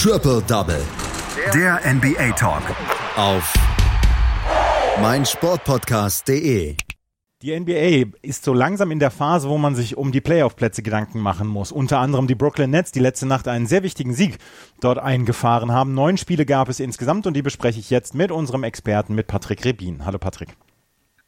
Triple Double. Der NBA Talk. Auf meinsportpodcast.de. Die NBA ist so langsam in der Phase, wo man sich um die Playoff-Plätze Gedanken machen muss. Unter anderem die Brooklyn Nets, die letzte Nacht einen sehr wichtigen Sieg dort eingefahren haben. Neun Spiele gab es insgesamt und die bespreche ich jetzt mit unserem Experten, mit Patrick Rebin. Hallo Patrick.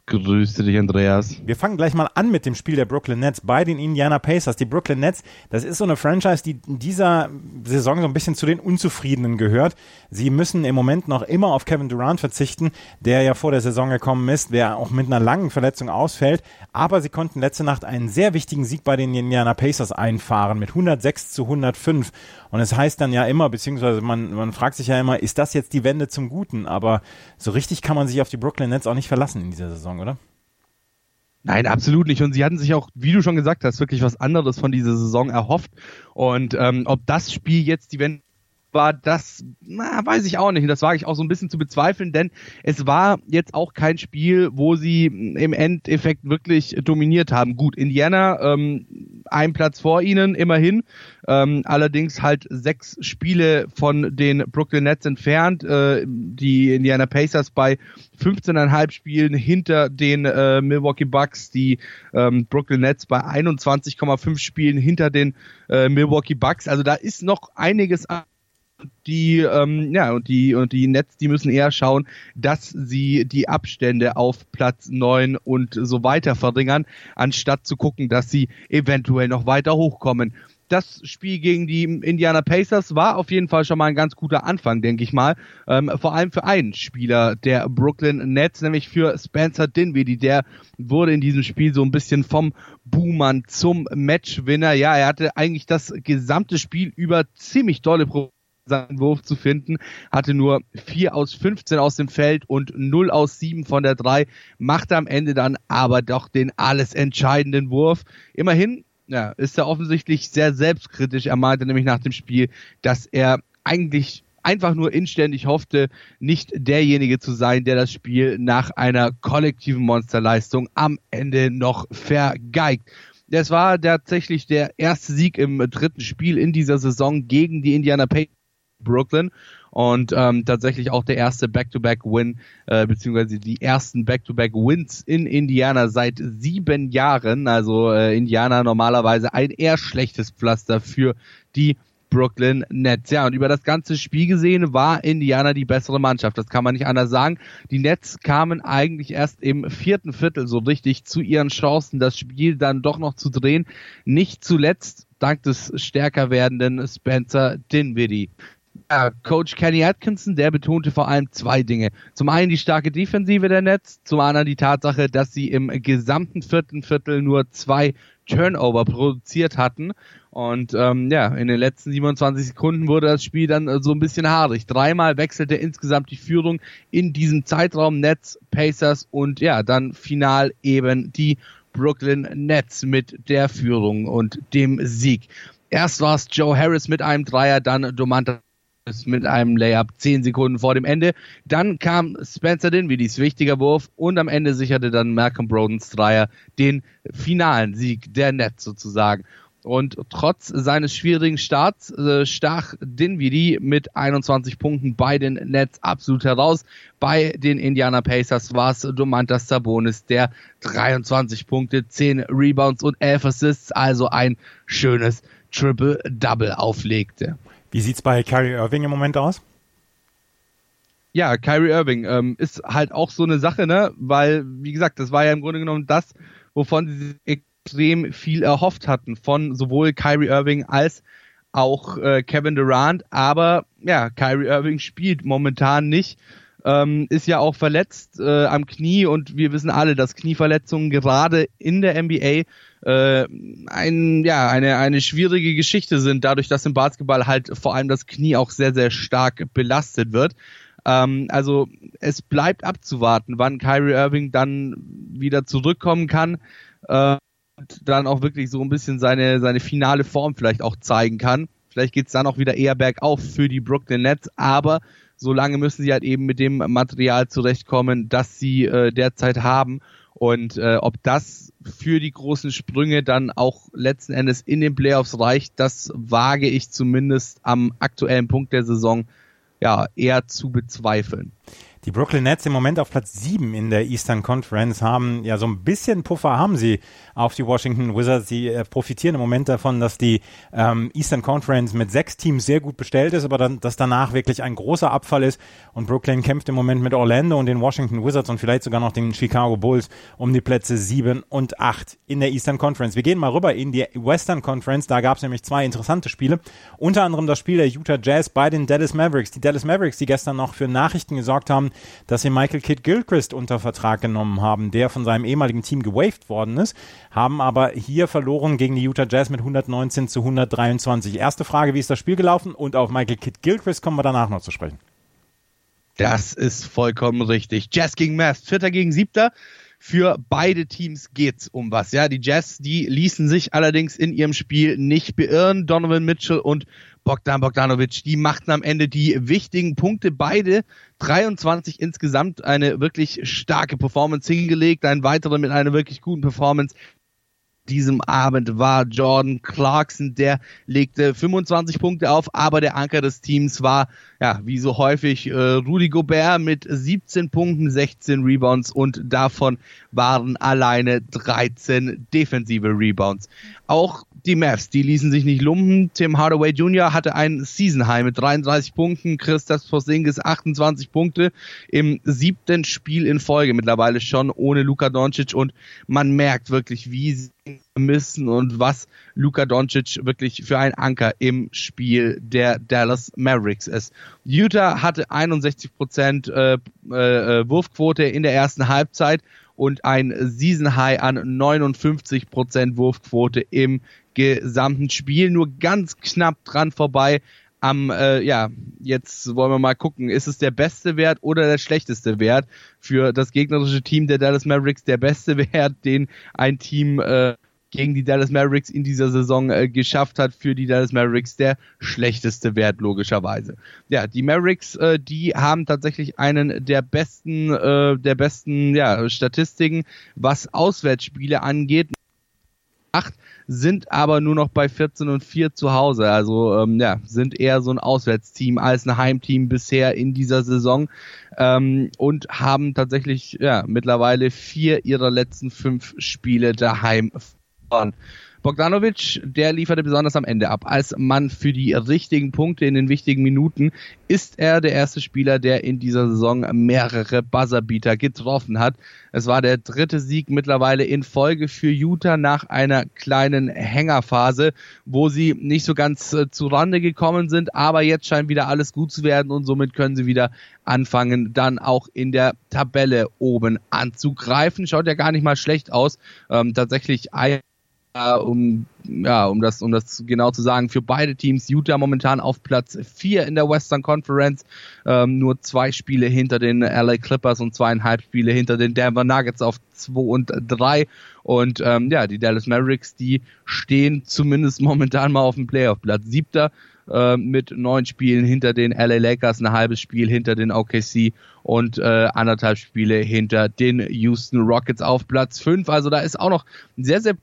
Grüße dich, Andreas. Wir fangen gleich mal an mit dem Spiel der Brooklyn Nets bei den Indiana Pacers. Die Brooklyn Nets, das ist so eine Franchise, die in dieser Saison so ein bisschen zu den Unzufriedenen gehört. Sie müssen im Moment noch immer auf Kevin Durant verzichten, der ja vor der Saison gekommen ist, der auch mit einer langen Verletzung ausfällt. Aber sie konnten letzte Nacht einen sehr wichtigen Sieg bei den Indiana Pacers einfahren mit 106 zu 105. Und es heißt dann ja immer, beziehungsweise man, man fragt sich ja immer, ist das jetzt die Wende zum Guten? Aber so richtig kann man sich auf die Brooklyn Nets auch nicht verlassen in dieser Saison. Saison, oder? Nein, absolut nicht. Und sie hatten sich auch, wie du schon gesagt hast, wirklich was anderes von dieser Saison erhofft. Und ähm, ob das Spiel jetzt die Wende war das, na, weiß ich auch nicht. Das wage ich auch so ein bisschen zu bezweifeln, denn es war jetzt auch kein Spiel, wo sie im Endeffekt wirklich dominiert haben. Gut, Indiana, ähm, ein Platz vor ihnen, immerhin. Ähm, allerdings halt sechs Spiele von den Brooklyn Nets entfernt. Äh, die Indiana Pacers bei 15,5 Spielen hinter den äh, Milwaukee Bucks. Die ähm, Brooklyn Nets bei 21,5 Spielen hinter den äh, Milwaukee Bucks. Also da ist noch einiges an die ähm, ja und die und die Nets, die müssen eher schauen, dass sie die Abstände auf Platz neun und so weiter verringern, anstatt zu gucken, dass sie eventuell noch weiter hochkommen. Das Spiel gegen die Indiana Pacers war auf jeden Fall schon mal ein ganz guter Anfang, denke ich mal. Ähm, vor allem für einen Spieler der Brooklyn Nets, nämlich für Spencer Dinwiddie. Der wurde in diesem Spiel so ein bisschen vom Boomern zum Matchwinner. Ja, er hatte eigentlich das gesamte Spiel über ziemlich tolle Probleme seinen Wurf zu finden, hatte nur 4 aus 15 aus dem Feld und 0 aus 7 von der 3, machte am Ende dann aber doch den alles entscheidenden Wurf. Immerhin ja, ist er offensichtlich sehr selbstkritisch. Er meinte nämlich nach dem Spiel, dass er eigentlich einfach nur inständig hoffte, nicht derjenige zu sein, der das Spiel nach einer kollektiven Monsterleistung am Ende noch vergeigt. Das war tatsächlich der erste Sieg im dritten Spiel in dieser Saison gegen die Indiana Pacers Brooklyn und ähm, tatsächlich auch der erste Back-to-Back-Win, äh, beziehungsweise die ersten Back-to-Back-Wins in Indiana seit sieben Jahren. Also äh, Indiana normalerweise ein eher schlechtes Pflaster für die Brooklyn Nets. Ja, und über das ganze Spiel gesehen war Indiana die bessere Mannschaft. Das kann man nicht anders sagen. Die Nets kamen eigentlich erst im vierten Viertel so richtig zu ihren Chancen, das Spiel dann doch noch zu drehen. Nicht zuletzt dank des stärker werdenden Spencer Dinwiddie. Coach Kenny Atkinson, der betonte vor allem zwei Dinge. Zum einen die starke Defensive der Nets, zum anderen die Tatsache, dass sie im gesamten vierten Viertel nur zwei Turnover produziert hatten. Und ähm, ja, in den letzten 27 Sekunden wurde das Spiel dann äh, so ein bisschen haarig. Dreimal wechselte insgesamt die Führung in diesem Zeitraum Nets, Pacers und ja, dann final eben die Brooklyn Nets mit der Führung und dem Sieg. Erst war es Joe Harris mit einem Dreier, dann Domantas mit einem Layup zehn Sekunden vor dem Ende. Dann kam Spencer Dinwiddie's wichtiger Wurf und am Ende sicherte dann Malcolm Brodens Dreier den finalen Sieg der Nets sozusagen. Und trotz seines schwierigen Starts äh, stach Dinwiddie mit 21 Punkten bei den Nets absolut heraus. Bei den Indiana Pacers war es Domantas Sabonis, der 23 Punkte, 10 Rebounds und 11 Assists, also ein schönes Triple-Double auflegte. Wie sieht's bei Kyrie Irving im Moment aus? Ja, Kyrie Irving ähm, ist halt auch so eine Sache, ne? Weil, wie gesagt, das war ja im Grunde genommen das, wovon sie extrem viel erhofft hatten von sowohl Kyrie Irving als auch äh, Kevin Durant. Aber ja, Kyrie Irving spielt momentan nicht. Ähm, ist ja auch verletzt äh, am Knie und wir wissen alle, dass Knieverletzungen gerade in der NBA äh, ein, ja, eine, eine schwierige Geschichte sind, dadurch, dass im Basketball halt vor allem das Knie auch sehr, sehr stark belastet wird. Ähm, also es bleibt abzuwarten, wann Kyrie Irving dann wieder zurückkommen kann. Äh, und dann auch wirklich so ein bisschen seine, seine finale Form vielleicht auch zeigen kann. Vielleicht geht's dann auch wieder eher bergauf für die Brooklyn Nets, aber solange müssen sie halt eben mit dem Material zurechtkommen, das sie äh, derzeit haben. Und äh, ob das für die großen Sprünge dann auch letzten Endes in den Playoffs reicht, das wage ich zumindest am aktuellen Punkt der Saison ja eher zu bezweifeln. Die Brooklyn Nets im Moment auf Platz 7 in der Eastern Conference haben ja so ein bisschen Puffer haben sie auf die Washington Wizards. Sie äh, profitieren im Moment davon, dass die ähm, Eastern Conference mit sechs Teams sehr gut bestellt ist, aber dann, dass danach wirklich ein großer Abfall ist und Brooklyn kämpft im Moment mit Orlando und den Washington Wizards und vielleicht sogar noch den Chicago Bulls um die Plätze 7 und 8 in der Eastern Conference. Wir gehen mal rüber in die Western Conference. Da gab es nämlich zwei interessante Spiele. Unter anderem das Spiel der Utah Jazz bei den Dallas Mavericks. Die Dallas Mavericks, die gestern noch für Nachrichten gesorgt haben, dass sie Michael Kidd Gilchrist unter Vertrag genommen haben, der von seinem ehemaligen Team gewaved worden ist, haben aber hier verloren gegen die Utah Jazz mit 119 zu 123. Erste Frage, wie ist das Spiel gelaufen? Und auf Michael Kidd Gilchrist kommen wir danach noch zu sprechen. Das ist vollkommen richtig. Jazz gegen Mavs, Vierter gegen Siebter für beide Teams geht's um was. Ja, die Jazz, die ließen sich allerdings in ihrem Spiel nicht beirren. Donovan Mitchell und Bogdan Bogdanovic, die machten am Ende die wichtigen Punkte. Beide 23 insgesamt eine wirklich starke Performance hingelegt. Ein weiterer mit einer wirklich guten Performance diesem Abend war Jordan Clarkson, der legte 25 Punkte auf, aber der Anker des Teams war, ja, wie so häufig, äh, Rudy Gobert mit 17 Punkten, 16 Rebounds und davon waren alleine 13 defensive Rebounds. Auch die Mavs, die ließen sich nicht lumpen. Tim Hardaway Jr. hatte ein Season High mit 33 Punkten, Christas Porzingis 28 Punkte im siebten Spiel in Folge mittlerweile schon ohne Luka Doncic und man merkt wirklich, wie sie müssen und was Luka Doncic wirklich für ein Anker im Spiel der Dallas Mavericks ist. Utah hatte 61 Prozent äh, äh, Wurfquote in der ersten Halbzeit und ein Season High an 59 Prozent Wurfquote im gesamten Spiel. Nur ganz knapp dran vorbei am, äh, ja, jetzt wollen wir mal gucken, ist es der beste Wert oder der schlechteste Wert für das gegnerische Team der Dallas Mavericks? Der beste Wert, den ein Team äh, gegen die Dallas Mavericks in dieser Saison äh, geschafft hat, für die Dallas Mavericks der schlechteste Wert logischerweise. Ja, die Mavericks, äh, die haben tatsächlich einen der besten, äh, der besten ja, Statistiken, was Auswärtsspiele angeht. Acht sind aber nur noch bei 14 und 4 zu Hause. Also ähm, ja, sind eher so ein Auswärtsteam als ein Heimteam bisher in dieser Saison ähm, und haben tatsächlich ja mittlerweile vier ihrer letzten fünf Spiele daheim verloren. Bogdanovic, der lieferte besonders am Ende ab. Als Mann für die richtigen Punkte in den wichtigen Minuten ist er der erste Spieler, der in dieser Saison mehrere Buzzerbeater getroffen hat. Es war der dritte Sieg mittlerweile in Folge für Utah nach einer kleinen Hängerphase, wo sie nicht so ganz äh, zu Rande gekommen sind, aber jetzt scheint wieder alles gut zu werden und somit können sie wieder anfangen, dann auch in der Tabelle oben anzugreifen. Schaut ja gar nicht mal schlecht aus. Ähm, tatsächlich ein um, ja, um das, um das genau zu sagen, für beide Teams. Utah momentan auf Platz 4 in der Western Conference, ähm, nur zwei Spiele hinter den LA Clippers und zweieinhalb Spiele hinter den Denver Nuggets auf 2 und 3. Und ähm, ja, die Dallas Mavericks, die stehen zumindest momentan mal auf dem Playoff-Platz. Siebter äh, mit neun Spielen hinter den LA Lakers, ein halbes Spiel hinter den OKC und äh, anderthalb Spiele hinter den Houston Rockets auf Platz 5. Also da ist auch noch sehr, sehr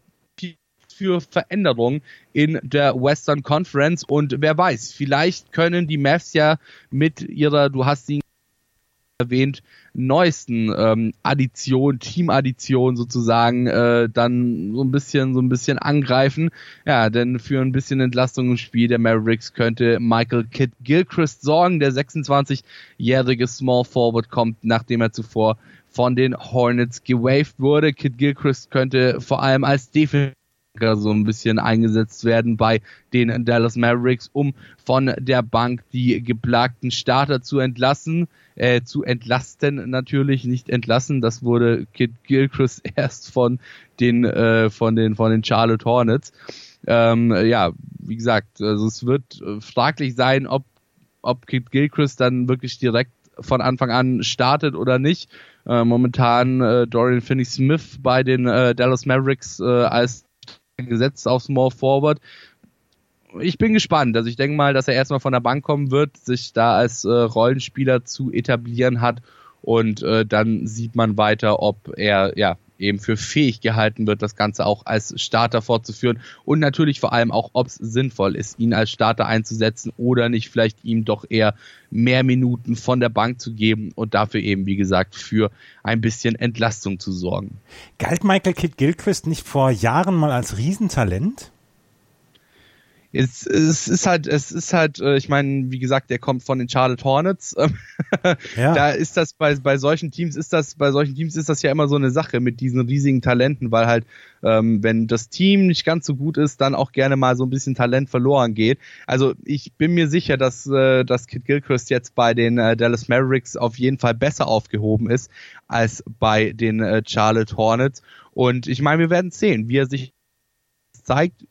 für Veränderungen in der Western Conference und wer weiß, vielleicht können die Mavs ja mit ihrer, du hast sie erwähnt, neuesten ähm, Addition, Teamaddition sozusagen, äh, dann so ein bisschen, so ein bisschen angreifen. Ja, denn für ein bisschen Entlastung im Spiel der Mavericks könnte Michael Kidd Gilchrist sorgen. Der 26-jährige Small Forward kommt, nachdem er zuvor von den Hornets gewaved wurde. Kid Gilchrist könnte vor allem als Defensive so ein bisschen eingesetzt werden bei den Dallas Mavericks, um von der Bank die geplagten Starter zu entlassen, äh, zu entlasten natürlich, nicht entlassen. Das wurde Kid Gilchrist erst von den, äh, von den, von den Charlotte Hornets. Ähm, ja, wie gesagt, also es wird fraglich sein, ob, ob Kid Gilchrist dann wirklich direkt von Anfang an startet oder nicht. Äh, momentan äh, Dorian Finney-Smith bei den äh, Dallas Mavericks äh, als gesetzt auf Small Forward. Ich bin gespannt. Also ich denke mal, dass er erstmal von der Bank kommen wird, sich da als äh, Rollenspieler zu etablieren hat und äh, dann sieht man weiter, ob er ja eben für fähig gehalten wird, das Ganze auch als Starter fortzuführen und natürlich vor allem auch, ob es sinnvoll ist, ihn als Starter einzusetzen oder nicht vielleicht ihm doch eher mehr Minuten von der Bank zu geben und dafür eben, wie gesagt, für ein bisschen Entlastung zu sorgen. Galt Michael Kidd Gilchrist nicht vor Jahren mal als Riesentalent? Es, es ist halt, es ist halt, äh, ich meine, wie gesagt, der kommt von den Charlotte Hornets. ja. Da ist das bei, bei solchen Teams ist das, bei solchen Teams ist das ja immer so eine Sache mit diesen riesigen Talenten, weil halt, ähm, wenn das Team nicht ganz so gut ist, dann auch gerne mal so ein bisschen Talent verloren geht. Also ich bin mir sicher, dass, äh, dass Kid Gilchrist jetzt bei den äh, Dallas Mavericks auf jeden Fall besser aufgehoben ist als bei den äh, Charlotte Hornets. Und ich meine, wir werden sehen, wie er sich zeigt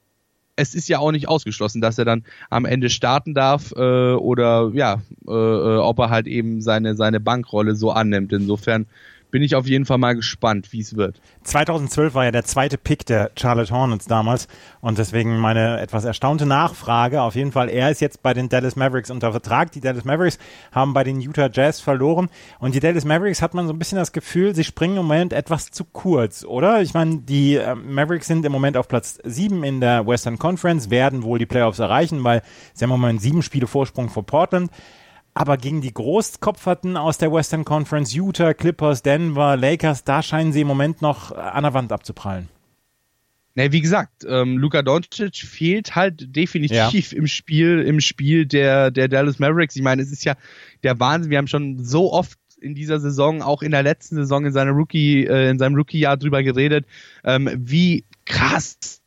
es ist ja auch nicht ausgeschlossen, dass er dann am Ende starten darf äh, oder ja, äh, äh ob er halt eben seine, seine Bankrolle so annimmt. Insofern bin ich auf jeden Fall mal gespannt, wie es wird. 2012 war ja der zweite Pick der Charlotte Hornets damals und deswegen meine etwas erstaunte Nachfrage. Auf jeden Fall, er ist jetzt bei den Dallas Mavericks unter Vertrag. Die Dallas Mavericks haben bei den Utah Jazz verloren und die Dallas Mavericks hat man so ein bisschen das Gefühl, sie springen im Moment etwas zu kurz, oder? Ich meine, die äh, Mavericks sind im Moment auf Platz 7 in der Western Conference, werden wohl die Playoffs erreichen, weil sie haben im Moment sieben Spiele Vorsprung vor Portland. Aber gegen die Großkopferten aus der Western Conference, Utah, Clippers, Denver, Lakers, da scheinen sie im Moment noch an der Wand abzuprallen. Ne, wie gesagt, ähm, Luka Doncic fehlt halt definitiv ja. im Spiel, im Spiel der, der Dallas Mavericks. Ich meine, es ist ja der Wahnsinn. Wir haben schon so oft in dieser Saison, auch in der letzten Saison in seiner Rookie, äh, in seinem Rookie-Jahr drüber geredet, ähm, wie krass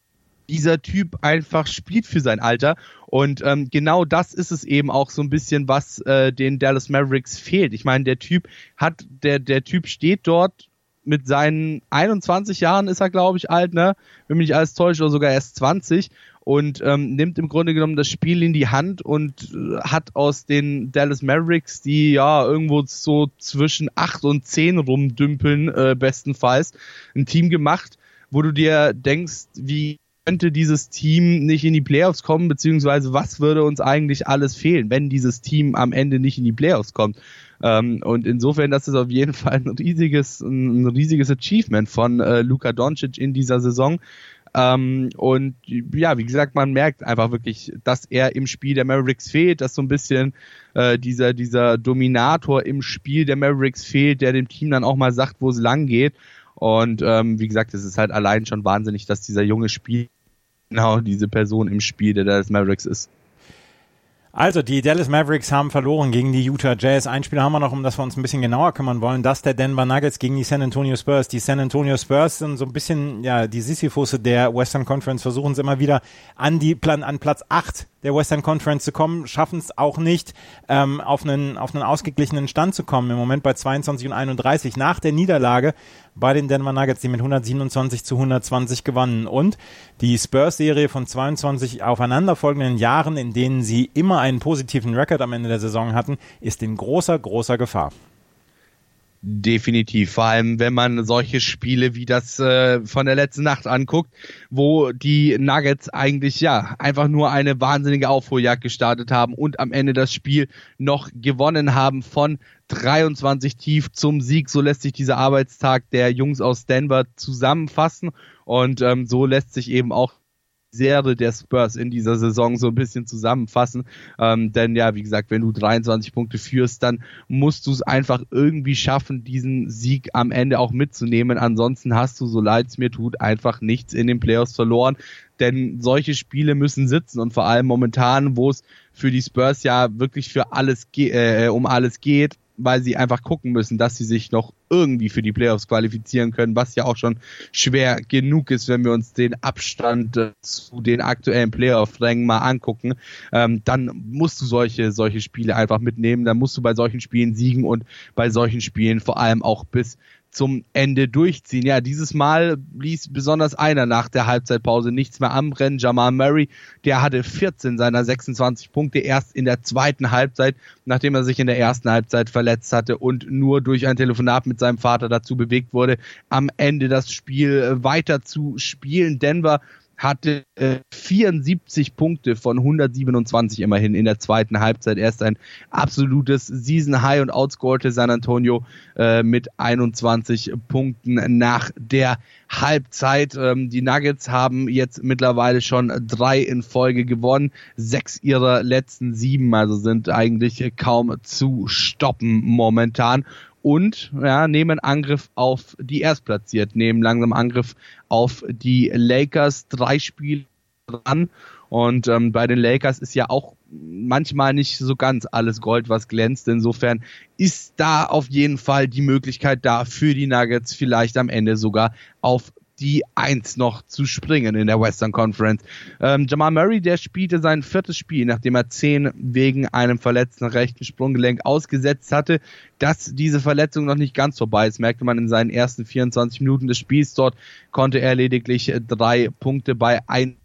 dieser Typ einfach spielt für sein Alter. Und ähm, genau das ist es eben auch so ein bisschen, was äh, den Dallas Mavericks fehlt. Ich meine, der Typ hat, der, der Typ steht dort mit seinen 21 Jahren ist er, glaube ich, alt, ne? Wenn mich nicht alles täuscht, oder sogar erst 20 und ähm, nimmt im Grunde genommen das Spiel in die Hand und äh, hat aus den Dallas Mavericks, die ja irgendwo so zwischen 8 und 10 rumdümpeln, äh, bestenfalls, ein Team gemacht, wo du dir denkst, wie könnte dieses Team nicht in die Playoffs kommen, beziehungsweise was würde uns eigentlich alles fehlen, wenn dieses Team am Ende nicht in die Playoffs kommt. Ähm, und insofern, das ist auf jeden Fall ein riesiges, ein riesiges Achievement von äh, Luka Doncic in dieser Saison. Ähm, und ja, wie gesagt, man merkt einfach wirklich, dass er im Spiel der Mavericks fehlt, dass so ein bisschen äh, dieser, dieser Dominator im Spiel der Mavericks fehlt, der dem Team dann auch mal sagt, wo es lang geht. Und ähm, wie gesagt, es ist halt allein schon wahnsinnig, dass dieser junge Spiel genau diese Person im Spiel der Dallas Mavericks ist. Also, die Dallas Mavericks haben verloren gegen die Utah Jazz. Ein Spiel haben wir noch, um das wir uns ein bisschen genauer kümmern wollen. Das der Denver Nuggets gegen die San Antonio Spurs. Die San Antonio Spurs sind so ein bisschen, ja, die Sisyphusse der Western Conference versuchen es immer wieder an die, an Platz 8 der Western Conference zu kommen, schaffen es auch nicht, ähm, auf, einen, auf einen ausgeglichenen Stand zu kommen. Im Moment bei 22 und 31 nach der Niederlage bei den Denver Nuggets, die mit 127 zu 120 gewannen. Und die Spurs-Serie von 22 aufeinanderfolgenden Jahren, in denen sie immer einen positiven Rekord am Ende der Saison hatten, ist in großer, großer Gefahr. Definitiv, vor allem wenn man solche Spiele wie das äh, von der letzten Nacht anguckt, wo die Nuggets eigentlich ja einfach nur eine wahnsinnige Aufholjagd gestartet haben und am Ende das Spiel noch gewonnen haben von 23 tief zum Sieg. So lässt sich dieser Arbeitstag der Jungs aus Denver zusammenfassen und ähm, so lässt sich eben auch Serie der Spurs in dieser Saison so ein bisschen zusammenfassen. Ähm, denn ja, wie gesagt, wenn du 23 Punkte führst, dann musst du es einfach irgendwie schaffen, diesen Sieg am Ende auch mitzunehmen. Ansonsten hast du, so leid es mir tut, einfach nichts in den Playoffs verloren. Denn solche Spiele müssen sitzen und vor allem momentan, wo es für die Spurs ja wirklich für alles äh, um alles geht, weil sie einfach gucken müssen, dass sie sich noch irgendwie für die Playoffs qualifizieren können, was ja auch schon schwer genug ist, wenn wir uns den Abstand äh, zu den aktuellen Playoff-Rängen mal angucken. Ähm, dann musst du solche, solche Spiele einfach mitnehmen, dann musst du bei solchen Spielen siegen und bei solchen Spielen vor allem auch bis zum Ende durchziehen. Ja, dieses Mal ließ besonders einer nach der Halbzeitpause nichts mehr anbrennen. Jamal Murray, der hatte 14 seiner 26 Punkte erst in der zweiten Halbzeit, nachdem er sich in der ersten Halbzeit verletzt hatte und nur durch ein Telefonat mit seinem Vater dazu bewegt wurde, am Ende das Spiel weiter zu spielen. Denver hatte äh, 74 Punkte von 127 immerhin in der zweiten Halbzeit. Erst ein absolutes Season High und outscorete San Antonio äh, mit 21 Punkten nach der Halbzeit. Ähm, die Nuggets haben jetzt mittlerweile schon drei in Folge gewonnen, sechs ihrer letzten sieben, also sind eigentlich kaum zu stoppen momentan und ja, nehmen Angriff auf die Erstplatziert, nehmen langsam Angriff auf die Lakers, drei Spiele dran. Und ähm, bei den Lakers ist ja auch manchmal nicht so ganz alles Gold, was glänzt. Insofern ist da auf jeden Fall die Möglichkeit da für die Nuggets vielleicht am Ende sogar auf die Eins noch zu springen in der Western Conference. Ähm, Jamal Murray, der spielte sein viertes Spiel, nachdem er zehn wegen einem verletzten rechten Sprunggelenk ausgesetzt hatte. Dass diese Verletzung noch nicht ganz vorbei ist, merkte man in seinen ersten 24 Minuten des Spiels. Dort konnte er lediglich drei Punkte bei ein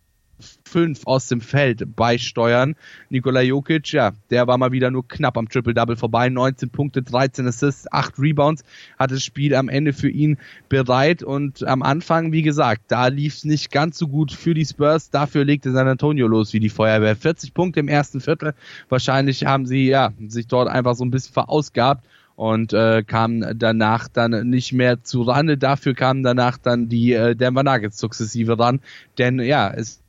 fünf aus dem Feld beisteuern. Nikola Jokic, ja, der war mal wieder nur knapp am Triple-Double vorbei. 19 Punkte, 13 Assists, 8 Rebounds, hat das Spiel am Ende für ihn bereit und am Anfang, wie gesagt, da lief es nicht ganz so gut für die Spurs. Dafür legte San Antonio los wie die Feuerwehr. 40 Punkte im ersten Viertel. Wahrscheinlich haben sie, ja, sich dort einfach so ein bisschen verausgabt und äh, kam danach dann nicht mehr zu Rande. Dafür kamen danach dann die äh, Denver Nuggets sukzessive ran, denn ja, es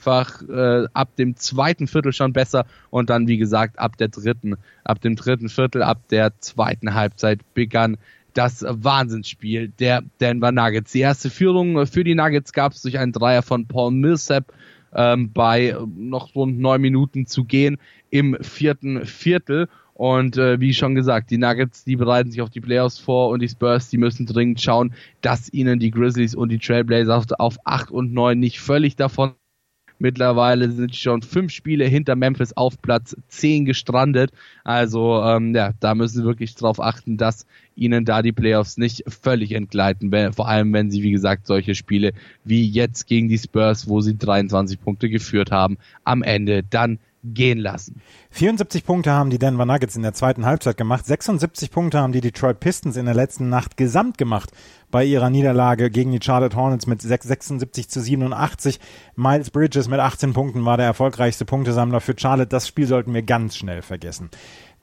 einfach äh, ab dem zweiten Viertel schon besser und dann wie gesagt ab der dritten, ab dem dritten Viertel, ab der zweiten Halbzeit begann das Wahnsinnsspiel der Denver Nuggets. Die erste Führung für die Nuggets gab es durch einen Dreier von Paul Millsap ähm, bei noch rund neun Minuten zu gehen im vierten Viertel. Und äh, wie schon gesagt, die Nuggets, die bereiten sich auf die Playoffs vor und die Spurs, die müssen dringend schauen, dass ihnen die Grizzlies und die Trailblazers auf 8 und 9 nicht völlig davon Mittlerweile sind schon fünf Spiele hinter Memphis auf Platz 10 gestrandet. Also ähm, ja, da müssen sie wirklich darauf achten, dass ihnen da die Playoffs nicht völlig entgleiten. Vor allem, wenn sie, wie gesagt, solche Spiele wie jetzt gegen die Spurs, wo sie 23 Punkte geführt haben, am Ende dann gehen lassen. 74 Punkte haben die Denver Nuggets in der zweiten Halbzeit gemacht. 76 Punkte haben die Detroit Pistons in der letzten Nacht gesamt gemacht bei ihrer Niederlage gegen die Charlotte Hornets mit 76 zu 87. Miles Bridges mit 18 Punkten war der erfolgreichste Punktesammler für Charlotte. Das Spiel sollten wir ganz schnell vergessen.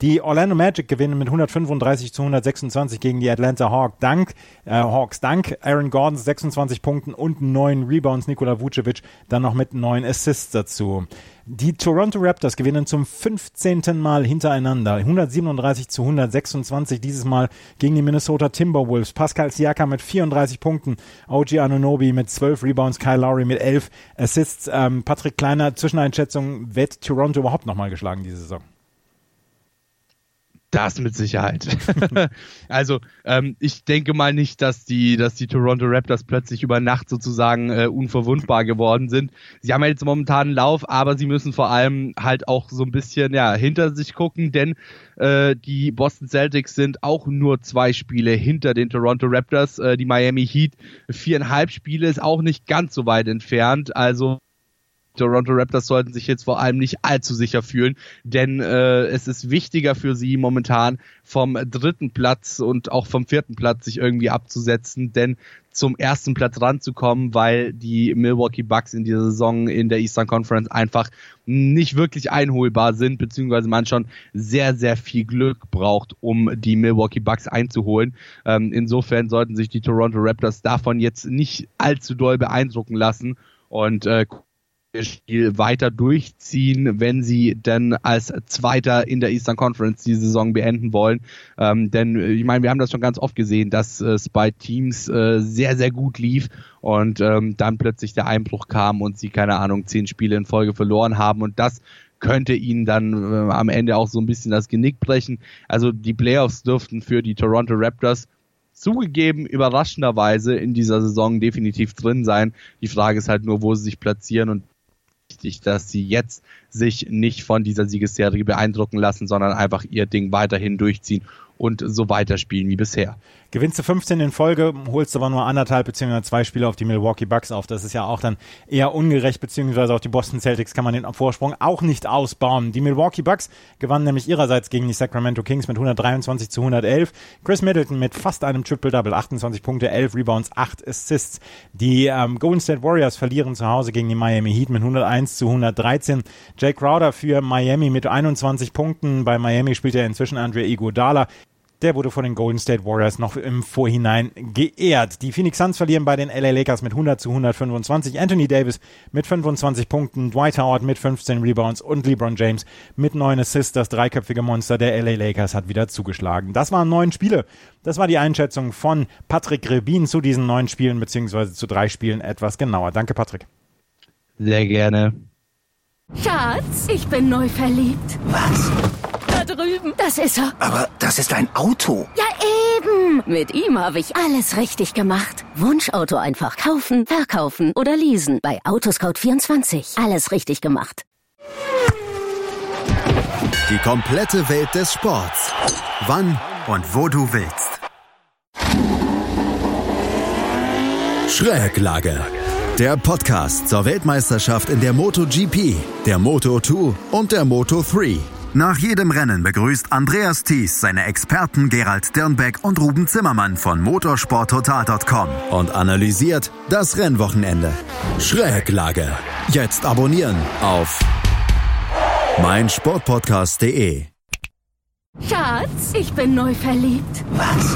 Die Orlando Magic gewinnen mit 135 zu 126 gegen die Atlanta Hawks. Dank, äh, Hawks. Dank Aaron Gordons 26 Punkten und 9 Rebounds. Nikola Vucevic dann noch mit 9 Assists dazu. Die Toronto Raptors gewinnen zum 15. Mal hintereinander. 137 zu 126 dieses Mal gegen die Minnesota Timberwolves. Pascal Siakam mit 34 Punkten. OG Anunobi mit 12 Rebounds. Kyle Lowry mit 11 Assists. Ähm, Patrick Kleiner, Zwischeneinschätzung, wird Toronto überhaupt nochmal geschlagen diese Saison? Das mit Sicherheit. also ähm, ich denke mal nicht, dass die, dass die Toronto Raptors plötzlich über Nacht sozusagen äh, unverwundbar geworden sind. Sie haben ja jetzt momentan einen Lauf, aber sie müssen vor allem halt auch so ein bisschen ja hinter sich gucken, denn äh, die Boston Celtics sind auch nur zwei Spiele hinter den Toronto Raptors. Äh, die Miami Heat viereinhalb Spiele ist auch nicht ganz so weit entfernt. Also Toronto Raptors sollten sich jetzt vor allem nicht allzu sicher fühlen, denn äh, es ist wichtiger für sie momentan vom dritten Platz und auch vom vierten Platz sich irgendwie abzusetzen, denn zum ersten Platz ranzukommen, weil die Milwaukee Bucks in dieser Saison in der Eastern Conference einfach nicht wirklich einholbar sind, beziehungsweise man schon sehr, sehr viel Glück braucht, um die Milwaukee Bucks einzuholen. Ähm, insofern sollten sich die Toronto Raptors davon jetzt nicht allzu doll beeindrucken lassen und äh, Spiel weiter durchziehen, wenn sie denn als Zweiter in der Eastern Conference die Saison beenden wollen. Ähm, denn äh, ich meine, wir haben das schon ganz oft gesehen, dass äh, es bei Teams äh, sehr, sehr gut lief und ähm, dann plötzlich der Einbruch kam und sie, keine Ahnung, zehn Spiele in Folge verloren haben und das könnte ihnen dann äh, am Ende auch so ein bisschen das Genick brechen. Also die Playoffs dürften für die Toronto Raptors zugegeben überraschenderweise in dieser Saison definitiv drin sein. Die Frage ist halt nur, wo sie sich platzieren und wichtig, dass sie jetzt sich nicht von dieser Siegesserie beeindrucken lassen, sondern einfach ihr Ding weiterhin durchziehen und so weiterspielen wie bisher. Gewinnst du 15 in Folge, holst aber nur anderthalb beziehungsweise zwei Spiele auf die Milwaukee Bucks auf. Das ist ja auch dann eher ungerecht, beziehungsweise auch die Boston Celtics kann man den Vorsprung auch nicht ausbauen. Die Milwaukee Bucks gewannen nämlich ihrerseits gegen die Sacramento Kings mit 123 zu 111. Chris Middleton mit fast einem Triple-Double, 28 Punkte, 11 Rebounds, 8 Assists. Die ähm, Golden State Warriors verlieren zu Hause gegen die Miami Heat mit 101 zu 113. Jake Crowder für Miami mit 21 Punkten. Bei Miami spielt er inzwischen Andre Iguodala. Der wurde von den Golden State Warriors noch im Vorhinein geehrt. Die Phoenix Suns verlieren bei den LA Lakers mit 100 zu 125. Anthony Davis mit 25 Punkten, Dwight Howard mit 15 Rebounds und LeBron James mit 9 Assists. Das dreiköpfige Monster der LA Lakers hat wieder zugeschlagen. Das waren neun Spiele. Das war die Einschätzung von Patrick Rebin zu diesen neun Spielen beziehungsweise zu drei Spielen etwas genauer. Danke, Patrick. Sehr gerne. Schatz, ich bin neu verliebt. Was? Da drüben. Das ist er. Aber das ist ein Auto. Ja, eben. Mit ihm habe ich alles richtig gemacht. Wunschauto einfach kaufen, verkaufen oder leasen. Bei Autoscout24. Alles richtig gemacht. Die komplette Welt des Sports. Wann und wo du willst. Schräglage. Der Podcast zur Weltmeisterschaft in der MotoGP, der Moto2 und der Moto3. Nach jedem Rennen begrüßt Andreas Thies seine Experten Gerald Dirnbeck und Ruben Zimmermann von motorsporttotal.com und analysiert das Rennwochenende. Schräglage. Jetzt abonnieren auf meinsportpodcast.de. Schatz, ich bin neu verliebt. Was?